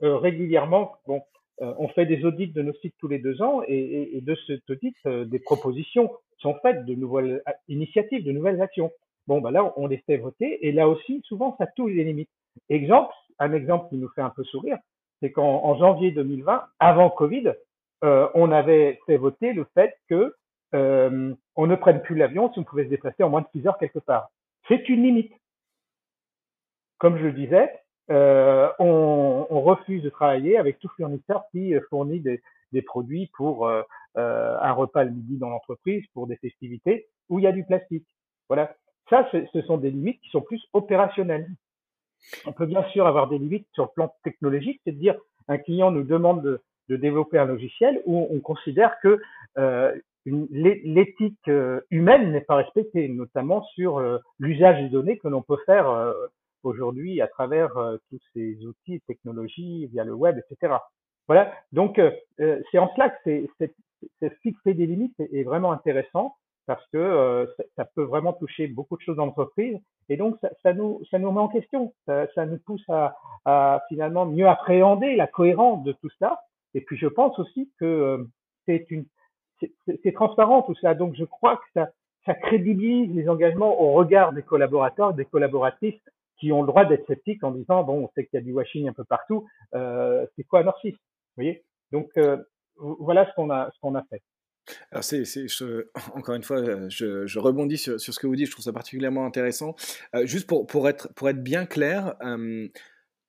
régulièrement, bon, on fait des audits de nos sites tous les deux ans et, de cet audit, des propositions sont faites de nouvelles initiatives, de nouvelles actions. Bon, bah là, on les fait voter et là aussi, souvent, ça touche les limites. Exemple, un exemple qui nous fait un peu sourire, c'est qu'en janvier 2020, avant Covid, euh, on avait fait voter le fait que euh, on ne prenne plus l'avion si on pouvait se déplacer en moins de 6 heures quelque part. C'est une limite. Comme je le disais, euh, on, on, refuse de travailler avec tout fournisseur qui fournit des, des produits pour euh, euh, un repas le midi dans l'entreprise, pour des festivités, où il y a du plastique. Voilà. Ça, ce sont des limites qui sont plus opérationnelles. On peut bien sûr avoir des limites sur le plan technologique, c'est à dire un client nous demande de, de développer un logiciel où on considère que euh, l'éthique euh, humaine n'est pas respectée, notamment sur euh, l'usage des données que l'on peut faire euh, aujourd'hui à travers euh, tous ces outils, technologies, via le web, etc. Voilà, donc c'est en cela que c'est fixer des limites est, vraiment intéressant parce que ça, peut vraiment toucher beaucoup de choses dans l'entreprise et donc ça, nous ça nous met en question, ça, nous pousse à, finalement mieux appréhender la cohérence de tout ça et puis je pense aussi que euh, c'est c'est transparent tout ça. Donc je crois que ça crédibilise les engagements au regard des collaborateurs, des collaboratrices qui ont le droit d'être sceptiques en disant bon, on sait qu'il y a du washing un peu partout. Euh, c'est quoi Norcis Vous voyez? Donc euh, voilà ce qu'on a ce qu'on a fait. Alors c'est, <laughs> encore une fois, je, je rebondis sur, sur, ce que vous dites, je trouve ça particulièrement intéressant. Euh, juste pour, pour, être, pour être bien clair, euh,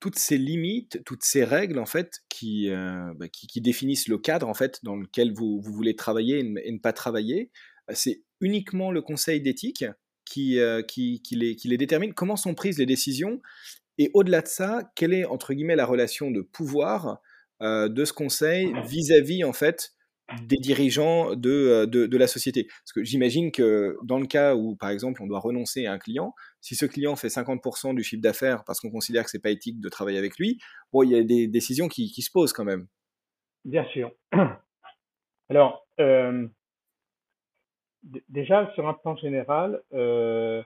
toutes ces limites, toutes ces règles en fait qui, euh, bah, qui, qui, définissent le cadre en fait dans lequel vous, vous voulez travailler et ne, pas travailler, euh, c'est uniquement le conseil d'éthique qui, euh, qui, les, détermine. Comment sont prises les décisions et au-delà de ça, quelle est entre guillemets la relation de pouvoir euh, de ce conseil vis-à-vis -vis, en fait des dirigeants de, euh, de, de la société. Parce que j'imagine que dans le cas où, par exemple, on doit renoncer à un client, si ce client fait 50% du chiffre d'affaires parce qu'on considère que c'est pas éthique de travailler avec lui, bon, il y a des décisions qui, se posent quand même. Bien sûr. <clears throat> Alors, déjà, sur un plan général, euh,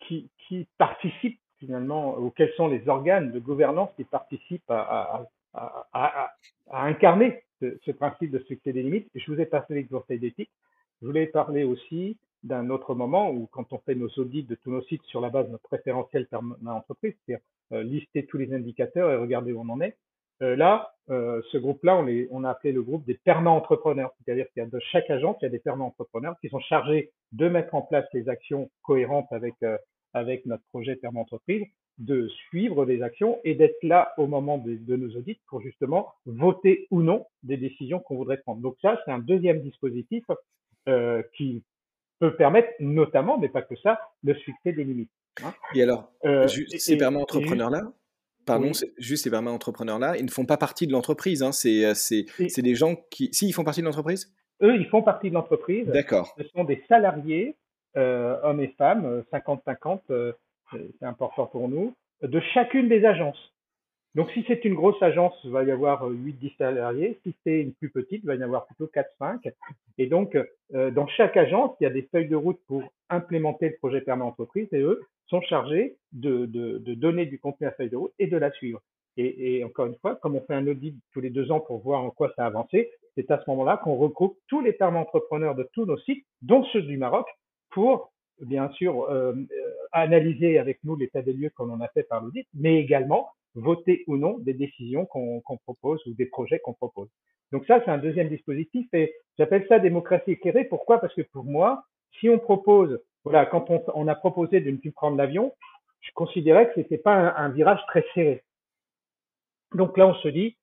qui, qui participe finalement, ou quels sont les organes de gouvernance qui participent à, incarner ce, principe de succès des limites? Je vous ai passé conseils d'éthique. Je voulais parler aussi d'un autre moment où, quand on fait nos audits de tous nos sites sur la base de notre référentiel permanent entreprise, c'est-à-dire euh, lister tous les indicateurs et regarder où on en est. Euh, là, euh, ce groupe-là, on, on a appelé le groupe des permanents entrepreneurs, c'est-à-dire qu'il y a de chaque agence, il y a des permanents entrepreneurs qui sont chargés de mettre en place les actions cohérentes avec euh, avec notre projet permanent entreprise de suivre les actions et d'être là au moment de, de, nos audits pour justement voter ou non des décisions qu'on voudrait prendre. Donc ça, c'est un deuxième dispositif euh, qui peut permettre notamment, mais pas que ça, de fixer des limites. Hein. Et alors, ces permis entrepreneurs-là, pardon, oui. juste ces permis entrepreneurs-là, ils ne font pas partie de l'entreprise. Hein. C'est des gens qui, si ils font partie de l'entreprise? Eux, ils font partie de l'entreprise. D'accord. Ce sont des salariés, euh, hommes et femmes, 50-50. Euh, c'est important pour nous, de chacune des agences. Donc, si c'est une grosse agence, il va y avoir 8-10 euh, salariés. Si c'est une plus petite, il va y en avoir plutôt 4-5. Et donc, euh, dans chaque agence, il y a des feuilles de route pour implémenter le projet permis entreprise et eux sont chargés de, de, donner du contenu à feuille de route et de la suivre. Et, encore une fois, comme on fait un audit tous les deux ans pour voir en quoi ça a avancé, c'est à ce moment-là qu'on regroupe tous les permis entrepreneurs de tous nos sites, dont ceux du Maroc, pour bien sûr euh, euh analyser avec nous l'état des lieux qu'on en a fait par l'audit, mais également voter ou non des décisions qu'on propose ou des projets qu'on propose. Donc ça, c'est un deuxième dispositif et j'appelle ça démocratie éclairée. Pourquoi? Parce que pour moi, si on propose, voilà, quand on, on a proposé de ne plus prendre l'avion, je considérais que c'était pas un, un, virage très serré. Donc là, on se dit,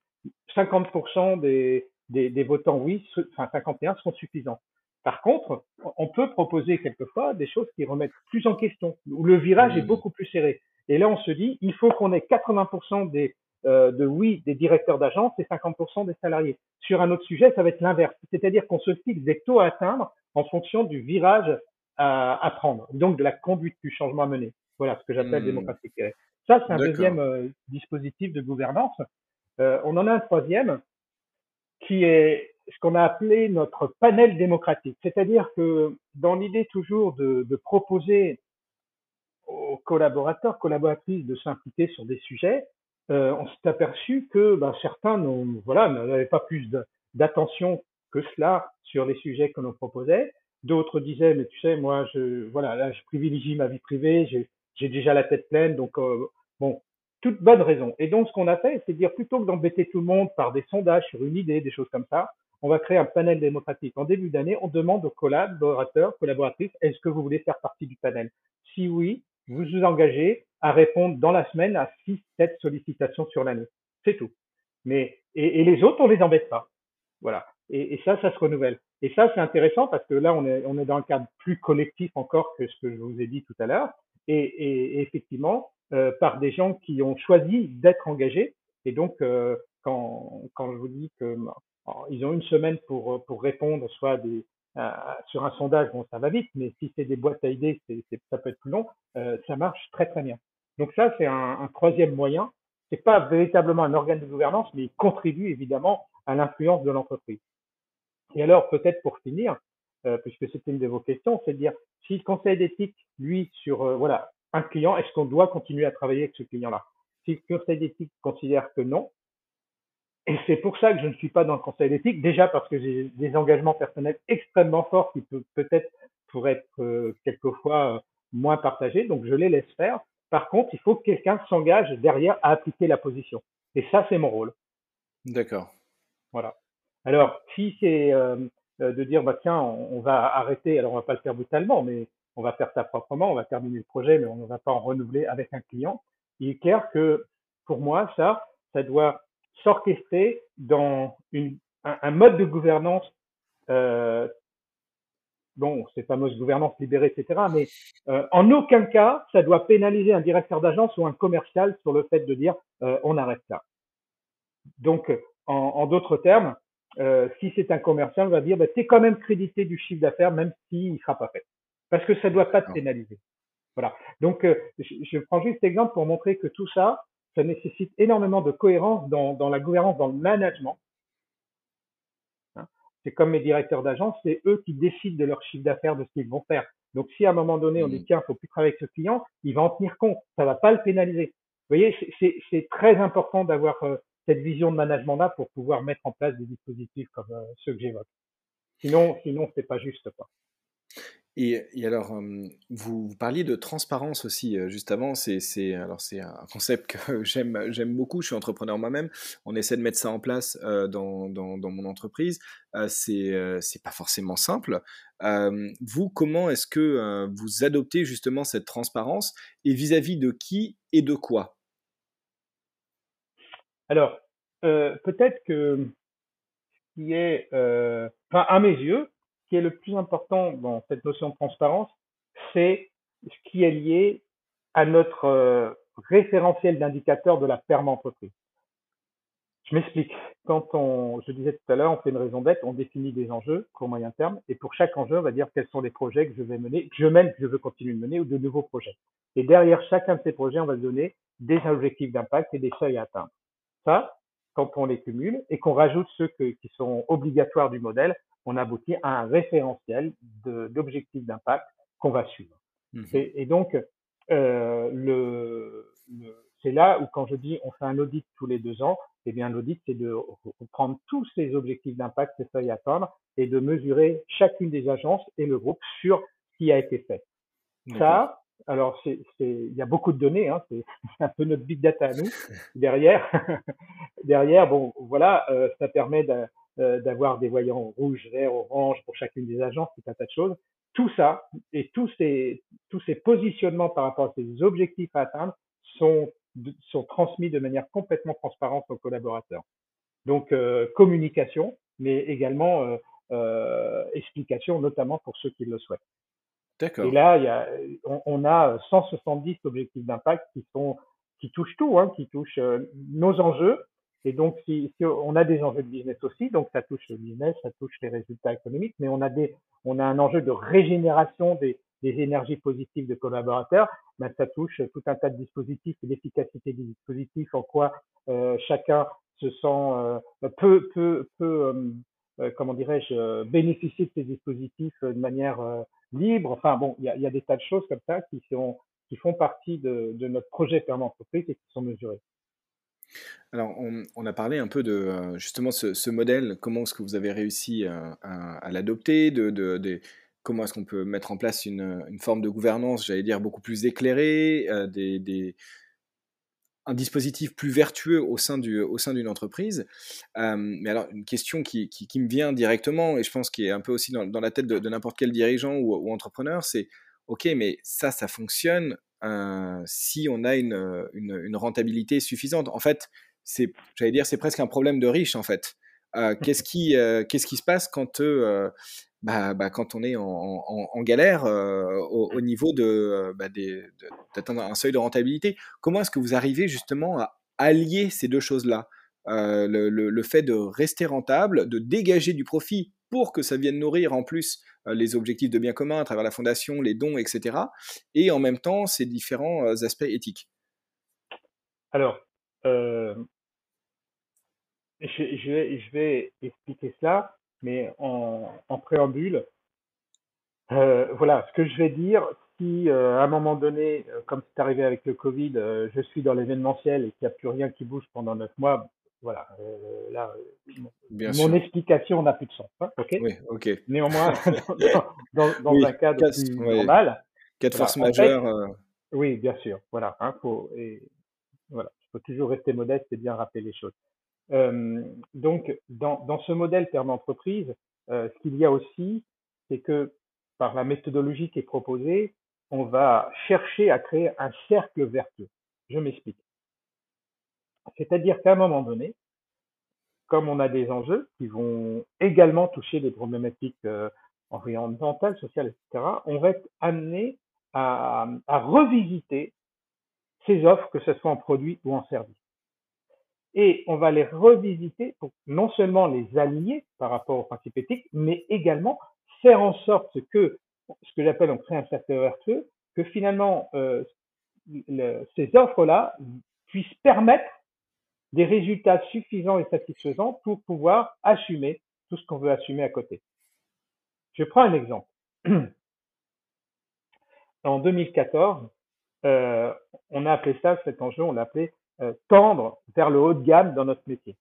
50% des, des, des, votants oui, enfin 51 sont suffisants. Par contre, on peut proposer quelquefois des choses qui remettent plus en question, où le virage est beaucoup plus serré. Et là, on se dit, il faut qu'on ait 80% des, euh, de oui des directeurs d'agence et 50% des salariés. Sur un autre sujet, ça va être l'inverse. C'est-à-dire qu'on se fixe des taux à atteindre en fonction du virage à, à, prendre, donc de la conduite du changement à mener. Voilà ce que j'appelle mmh. démocratie Ça, c'est un deuxième euh, dispositif de gouvernance. Euh, on en a un troisième qui est ce qu'on a appelé notre panel démocratique. C'est-à-dire que dans l'idée toujours de, de proposer aux collaborateurs, collaboratrices de s'impliquer sur des sujets, euh, on s'est aperçu que ben, certains voilà, n'avaient pas plus d'attention que cela sur les sujets que l'on proposait. D'autres disaient, mais tu sais, moi, je, voilà, là, je privilégie ma vie privée, j'ai déjà la tête pleine, donc euh, bon, toute bonne raison. Et donc, ce qu'on a fait, c'est dire plutôt que d'embêter tout le monde par des sondages sur une idée, des choses comme ça, on va créer un panel démocratique. En début d'année, on demande aux collaborateurs, collaboratrices, est-ce que vous voulez faire partie du panel? Si oui, vous vous engagez à répondre dans la semaine à 6, 7 sollicitations sur l'année. C'est tout. Mais, et, les autres, on les embête pas. Voilà. Et, ça, ça se renouvelle. Et ça, c'est intéressant parce que là, on est, on est dans un cadre plus collectif encore que ce que je vous ai dit tout à l'heure. Et, et, effectivement, euh, par des gens qui ont choisi d'être engagés. Et donc, euh, quand, quand je vous dis que ils ont une semaine pour, pour répondre soit des, euh, sur un sondage, bon, ça va vite, mais si c'est des boîtes à idées, c'est, ça peut être plus long. Euh, ça marche très très bien. Donc ça, c'est un, un troisième moyen. C'est pas véritablement un organe de gouvernance, mais il contribue évidemment à l'influence de l'entreprise. Et alors, peut-être pour finir, euh, puisque c'était une de vos questions, c'est de dire si le conseil d'éthique, lui, sur euh, voilà un client, est-ce qu'on doit continuer à travailler avec ce client-là? Si le conseil d'éthique considère que non, et c'est pour ça que je ne suis pas dans le conseil d'éthique, déjà parce que j'ai des engagements personnels extrêmement forts qui peut peut-être pourraient être euh, quelquefois moins partagés, donc je les laisse faire. Par contre, il faut que quelqu'un s'engage derrière à appliquer la position. Et ça, c'est mon rôle. D'accord. Voilà. Alors, si c'est euh, de dire, bah tiens, on, va arrêter, alors on va pas le faire brutalement, mais on va faire ça proprement, on va terminer le projet, mais on ne va pas en renouveler avec un client. Il est clair que pour moi, ça, ça doit s'orchestrer dans une, un, un, mode de gouvernance, euh, bon, ces fameuses gouvernances libérées, etc. Mais euh, en aucun cas, ça doit pénaliser un directeur d'agence ou un commercial sur le fait de dire euh, on arrête ça. Donc, en, en d'autres termes, euh, si c'est un commercial, on va dire bah, tu es quand même crédité du chiffre d'affaires, même s'il ne sera pas fait. Parce que ça ne doit pas te pénaliser. Voilà. Donc, euh, je, je, prends juste cet exemple pour montrer que tout ça, ça nécessite énormément de cohérence dans, dans la gouvernance, dans le management. Hein c'est comme mes directeurs d'agence, c'est eux qui décident de leur chiffre d'affaires, de ce qu'ils vont faire. Donc, si à un moment donné, on dit, mmh. tiens, faut plus travailler avec ce client, il va en tenir compte. Ça va pas le pénaliser. Vous voyez, c'est très important d'avoir euh, cette vision de management-là pour pouvoir mettre en place des dispositifs comme euh, ceux que j'évoque. Sinon, sinon, c'est pas juste, quoi. Et, alors, vous, vous, parliez de transparence aussi juste avant. C'est un concept que <laughs> j'aime beaucoup. Je suis entrepreneur moi-même. On essaie de mettre ça en place euh, dans, dans, mon entreprise. Euh, c'est pas forcément simple. Euh, vous, comment est-ce que vous adoptez justement cette transparence? Et vis-à-vis -vis de qui et de quoi? Alors, peut-être que ce qui est, enfin à mes yeux, qui est le plus important dans cette notion de transparence, c'est ce qui est lié à notre euh, référentiel d'indicateur de la ferme entreprise. Je m'explique. Quand on, je disais tout à l'heure, on fait une raison d'être, on définit des enjeux court moyen terme, et pour chaque enjeu, on va dire quels sont les projets que je vais mener, que je mène, que je veux continuer de mener, ou de nouveaux projets. Et derrière chacun de ces projets, on va donner des objectifs d'impact et des seuils à atteindre. Ça, quand on les cumule et qu'on rajoute ceux qui sont obligatoires du modèle, on aboutit à un référentiel d'objectifs d'impact qu'on va suivre. Mmh. Et, donc, euh, le, c'est là où quand je dis on fait un audit tous les deux ans, eh bien l'audit c'est de prendre tous ces objectifs d'impact, ces feuilles à atteindre et de mesurer chacune des agences et le groupe sur ce qui a été fait. Ça, alors il y a beaucoup de données, hein, c'est <laughs> un peu notre big data à nous derrière. <laughs> derrière, bon voilà, euh, ça permet euh, d'avoir des voyants rouges, verts, orange pour chacune des agences, tout un tas de choses. Tout ça et tous ces positionnements par rapport à ces objectifs à atteindre sont transmis de manière complètement transparente aux collaborateurs. Donc euh, communication, mais également euh, explication, notamment pour ceux qui le souhaitent. Et là, on, a 170 objectifs d'impact qui touchent tout, hein, qui touchent nos enjeux. Et donc, si, on a des enjeux de business aussi, donc ça touche le business, ça touche les résultats économiques, mais on a un enjeu de régénération des, des énergies positives de collaborateurs, ben, ça touche tout un tas de dispositifs, l'efficacité des dispositifs, en quoi euh, chacun se sent euh, peut, peut, peut euh, comment dirais-je, bénéficier de ces dispositifs de manière libre. Enfin bon, il y a, des tas de choses comme ça qui, sont, qui font partie de, de notre projet ferme entreprise et qui sont mesurées. Alors, on, a parlé un peu de justement ce, modèle, comment est-ce que vous avez réussi à, l'adopter, de, comment est-ce qu'on peut mettre en place une, forme de gouvernance, j'allais dire, beaucoup plus éclairée, euh, des, un dispositif plus vertueux au sein, du, au sein d'une entreprise. Euh, mais alors, une question qui, qui, me vient directement, et je pense qui est un peu aussi dans, la tête de, n'importe quel dirigeant ou, entrepreneur, c'est, OK, mais ça, ça fonctionne euh, si on a une, une, une, rentabilité suffisante. En fait, c'est, j'allais dire, c'est presque un problème de riche, en fait. Euh, qu'est-ce qui, euh, qu'est-ce qui se passe quand euh, bah, bah, quand on est en, en, en galère euh, au, au, niveau de, bah, d'atteindre un seuil de rentabilité? Comment est-ce que vous arrivez justement à allier ces deux choses-là? Euh, le, le, le, fait de rester rentable, de dégager du profit pour que ça vienne nourrir en plus euh, les objectifs de bien commun à travers la fondation, les dons, etc. Et en même temps, ces différents aspects éthiques? Alors, je, je, vais, je vais expliquer cela mais en, en préambule, euh, voilà, ce que je vais dire, si euh, à un moment donné, euh, comme c'est arrivé avec le Covid, euh, je suis dans l'événementiel et qu'il n'y a plus rien qui bouge pendant neuf mois, voilà, là, Bien mon sûr. explication n'a plus de sens. Hein. Oui, ok. Néanmoins, <laughs> dans, dans, dans oui, un cadre casse, plus oui. normal. Cas de voilà, force majeure. Fait, oui, bien sûr. Voilà. Hein, faut, et, voilà. Il faut toujours rester modeste et bien rappeler les choses. Euh, donc, dans, dans, ce modèle terme entreprise, euh, ce qu'il y a aussi, c'est que par la méthodologie qui est proposée, on va chercher à créer un cercle vertueux. Je m'explique. C'est-à-dire qu'à un moment donné, comme on a des enjeux qui vont également toucher des problématiques euh, environnementales, sociales, etc., on va être amené à, à revisiter ces offres, que ce soit en produit ou en service et on va les revisiter pour non seulement les aligner par rapport aux principes éthiques, mais également faire en sorte que, ce que j'appelle on crée un cercle vertueux, que finalement euh, ces offres-là puissent permettre des résultats suffisants et satisfaisants pour pouvoir assumer tout ce qu'on veut assumer à côté. Je prends un exemple. <clears throat> En 2014, euh, on a appelé ça, cet enjeu, on l'a appelé tendre vers le haut de gamme dans notre métier.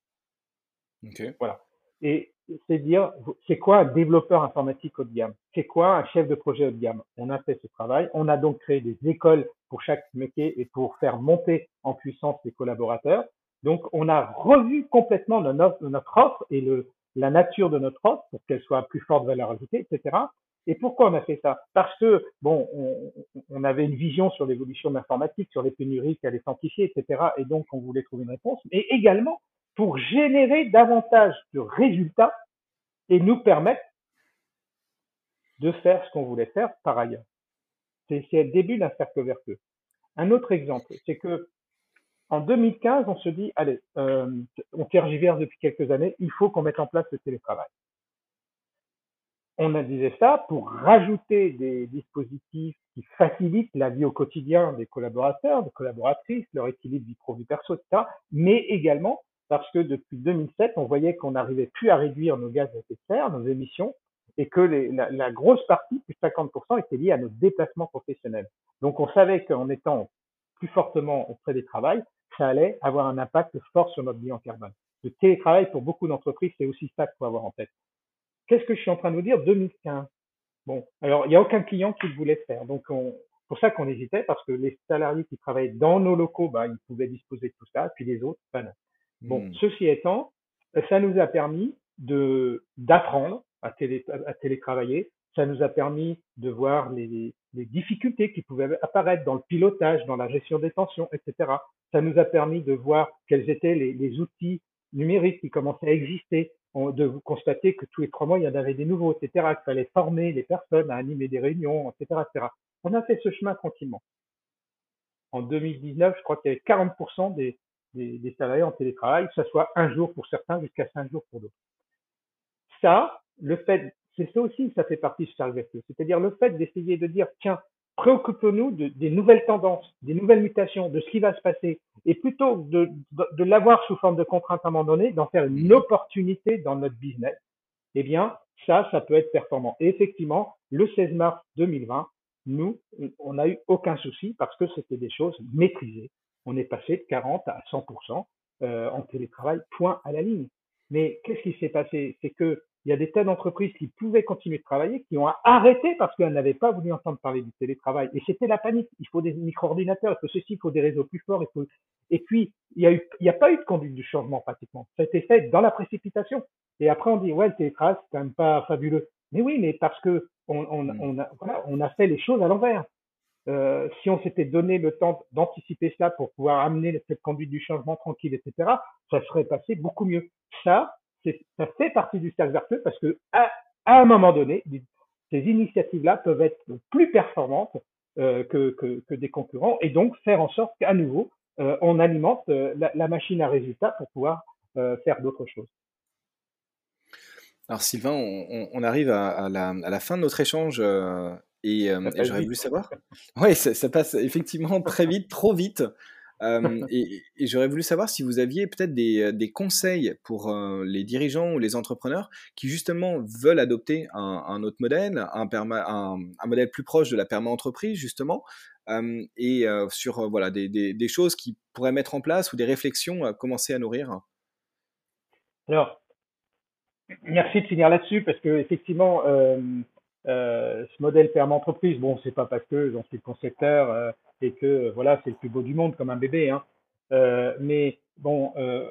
Okay. Voilà. Et c'est dire, c'est quoi un développeur informatique haut de gamme? C'est quoi un chef de projet haut de gamme? On a fait ce travail. On a donc créé des écoles pour chaque métier et pour faire monter en puissance les collaborateurs. Donc, on a revu complètement notre, offre et le, la nature de notre offre pour qu'elle soit à plus forte valeur ajoutée, etc. Et pourquoi on a fait ça? Parce que, bon, on, avait une vision sur l'évolution de l'informatique, sur les pénuries qui allaient s'amplifier, etc. Et donc, on voulait trouver une réponse, mais également pour générer davantage de résultats et nous permettre de faire ce qu'on voulait faire par ailleurs. C'est le début d'un cercle vertueux. Un autre exemple, c'est que en 2015, on se dit, allez, euh, on tergiverse depuis quelques années, il faut qu'on mette en place le télétravail on a disait ça pour rajouter des dispositifs qui facilitent la vie au quotidien des collaborateurs, des collaboratrices, leur équilibre vie pro vie perso, etc., mais également parce que depuis 2007, on voyait qu'on n'arrivait plus à réduire nos gaz à effet de serre, nos émissions, et que la, grosse partie, plus de 50%, était liée à nos déplacements professionnels. Donc on savait qu'en étant plus fortement auprès des travails, ça allait avoir un impact fort sur notre bilan carbone. Le télétravail, pour beaucoup d'entreprises, c'est aussi ça qu'il faut avoir en tête. Qu'est-ce que je suis en train de vous dire? 2015. Bon, alors il n'y a aucun client qui le voulait faire. Donc on, pour ça qu'on hésitait, parce que les salariés qui travaillaient dans nos locaux, bah, ils pouvaient disposer de tout ça, puis les autres, bah non. Bon, hmm. ceci étant, ça nous a permis de d'apprendre à, télé, à télétravailler. Ça nous a permis de voir les, les difficultés qui pouvaient apparaître dans le pilotage, dans la gestion des tensions, etc. Ça nous a permis de voir quels étaient les, les outils numériques qui commençaient à exister, de constater que tous les trois mois, il y en avait des nouveaux, etc., qu'il fallait former les personnes à animer des réunions, etc., etc. On a fait ce chemin tranquillement. En 2019, je crois qu'il y avait 40% des, des, salariés en télétravail, que ce soit un jour pour certains jusqu'à cinq jours pour d'autres. Ça, le fait, c'est ça aussi, ça fait partie du vertueux. C'est-à-dire le fait d'essayer de dire, tiens, préoccupons-nous de, des nouvelles tendances, des nouvelles mutations, de ce qui va se passer, et plutôt de l'avoir sous forme de contrainte à un moment donné, d'en faire une opportunité dans notre business, eh bien, ça, ça peut être performant. Et effectivement, le 16 mars 2020, nous, on n'a eu aucun souci parce que c'était des choses maîtrisées. On est passé de 40 à 100% euh, en télétravail, point à la ligne. Mais qu'est-ce qui s'est passé? C'est que il y a des tas d'entreprises qui pouvaient continuer de travailler, qui ont arrêté parce qu'elles n'avaient pas voulu entendre parler du télétravail. Et c'était la panique. Il faut des micro-ordinateurs, il faut ceci, il faut des réseaux plus forts. Il faut... Et puis, il n'y a, eu, il y a pas eu de conduite du changement pratiquement. Ça a été fait dans la précipitation. Et après, on dit, ouais, le télétravail, c'est quand même pas fabuleux. Mais oui, mais parce que on, on, mm. on, a, voilà, on a fait les choses à l'envers. Euh, si on s'était donné le temps d'anticiper cela pour pouvoir amener cette conduite du changement tranquille, etc., ça serait passé beaucoup mieux. Ça, ça fait partie du cercle vertueux parce que à, à un moment donné, ces initiatives-là peuvent être plus performantes euh, que, que, que, des concurrents et donc faire en sorte qu'à nouveau, euh, on alimente euh, la, la, machine à résultats pour pouvoir faire d'autres choses. Alors Sylvain, on, on arrive à, à, la, à, la, fin de notre échange et, et j'aurais voulu savoir. Oui, ça, ça, passe effectivement très vite, trop vite. Euh, et, j'aurais voulu savoir si vous aviez peut-être des, euh, conseils pour euh, les dirigeants ou les entrepreneurs qui justement veulent adopter un, autre modèle, un, modèle plus proche de la perma-entreprise justement, et sur voilà des, choses qu'ils pourraient mettre en place ou des réflexions à commencer à nourrir? Alors, merci de finir là-dessus parce que effectivement, ce modèle perma-entreprise, bon, c'est pas parce que j'en suis concepteur et que euh, voilà, c'est le plus beau du monde comme un bébé. Hein. Euh, mais bon, euh,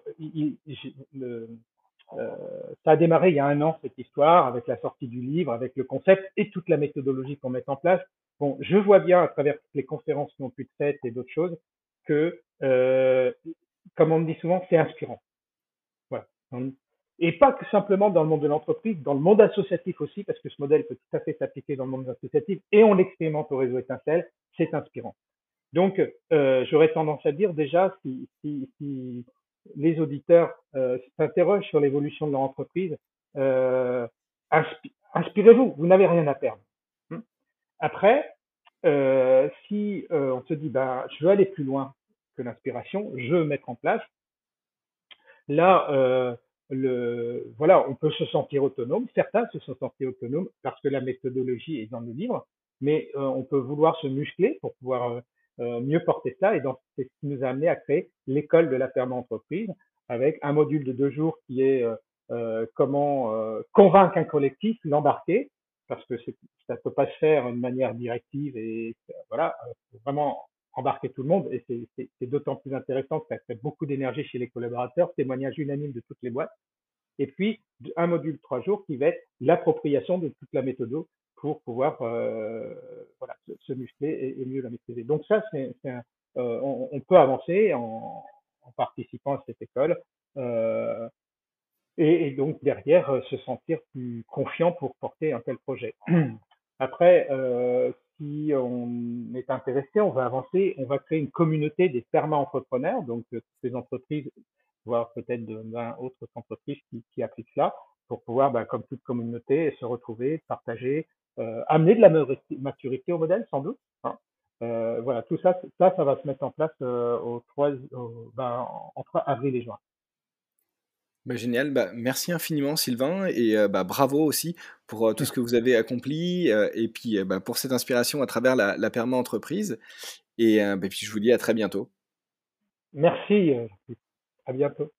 ça a démarré il y a un an cette histoire avec la sortie du livre, avec le concept et toute la méthodologie qu'on met en place. Bon, je vois bien à travers toutes les conférences qui ont pu être faites et d'autres choses que, comme on me dit souvent, c'est inspirant. Voilà. Et pas que simplement dans le monde de l'entreprise, dans le monde associatif aussi, parce que ce modèle peut tout à fait s'appliquer dans le monde associatif et on l'expérimente au réseau étincelle, c'est inspirant. Donc, euh, j'aurais tendance à dire déjà, si, si, si les auditeurs euh, s'interrogent sur l'évolution de leur entreprise, euh, inspirez-vous, vous, n'avez rien à perdre. Hmm. Après, euh, si euh, on se dit, ben, je veux aller plus loin que l'inspiration, je veux mettre en place, là, euh, le, voilà, on peut se sentir autonome. Certains se sont sentis autonomes parce que la méthodologie est dans le livre, mais on peut vouloir se muscler pour pouvoir mieux porter cela. Et donc, c'est ce qui nous a amené à créer l'école de la perma-entreprise avec un module de deux jours qui est euh, euh comment euh, convaincre un collectif, l'embarquer, parce que ça ne peut pas se faire de manière directive et voilà, faut vraiment embarquer tout le monde et c'est d'autant plus intéressant que ça fait beaucoup d'énergie chez les collaborateurs, témoignage unanime de toutes les boîtes. Et puis, un module trois jours qui va être l'appropriation de toute la méthode pour pouvoir euh, voilà, se, muscler et, mieux la maîtriser. Donc ça, c'est, euh, on, peut avancer en, participant à cette école euh, et, donc derrière euh, se sentir plus confiant pour porter un tel projet. <clears throat> Après, euh, si on est intéressé, on va avancer, on va créer une communauté des perma-entrepreneurs, donc toutes les entreprises, voire peut-être de 20 autres entreprises qui, appliquent cela, pour pouvoir, ben, comme toute communauté, se retrouver, partager, euh, amener de la maturité au modèle, sans doute. Hein. Euh, voilà, tout ça, ça, ça va se mettre en place euh, au 3, au, ben, entre avril et juin. Bah, génial, bah, merci infiniment Sylvain et euh, bah, bravo aussi pour euh, tout ce que vous avez accompli euh, et puis bah, pour cette inspiration à travers la, la perma entreprise. Et bah, puis je vous dis à très bientôt. Merci, à bientôt.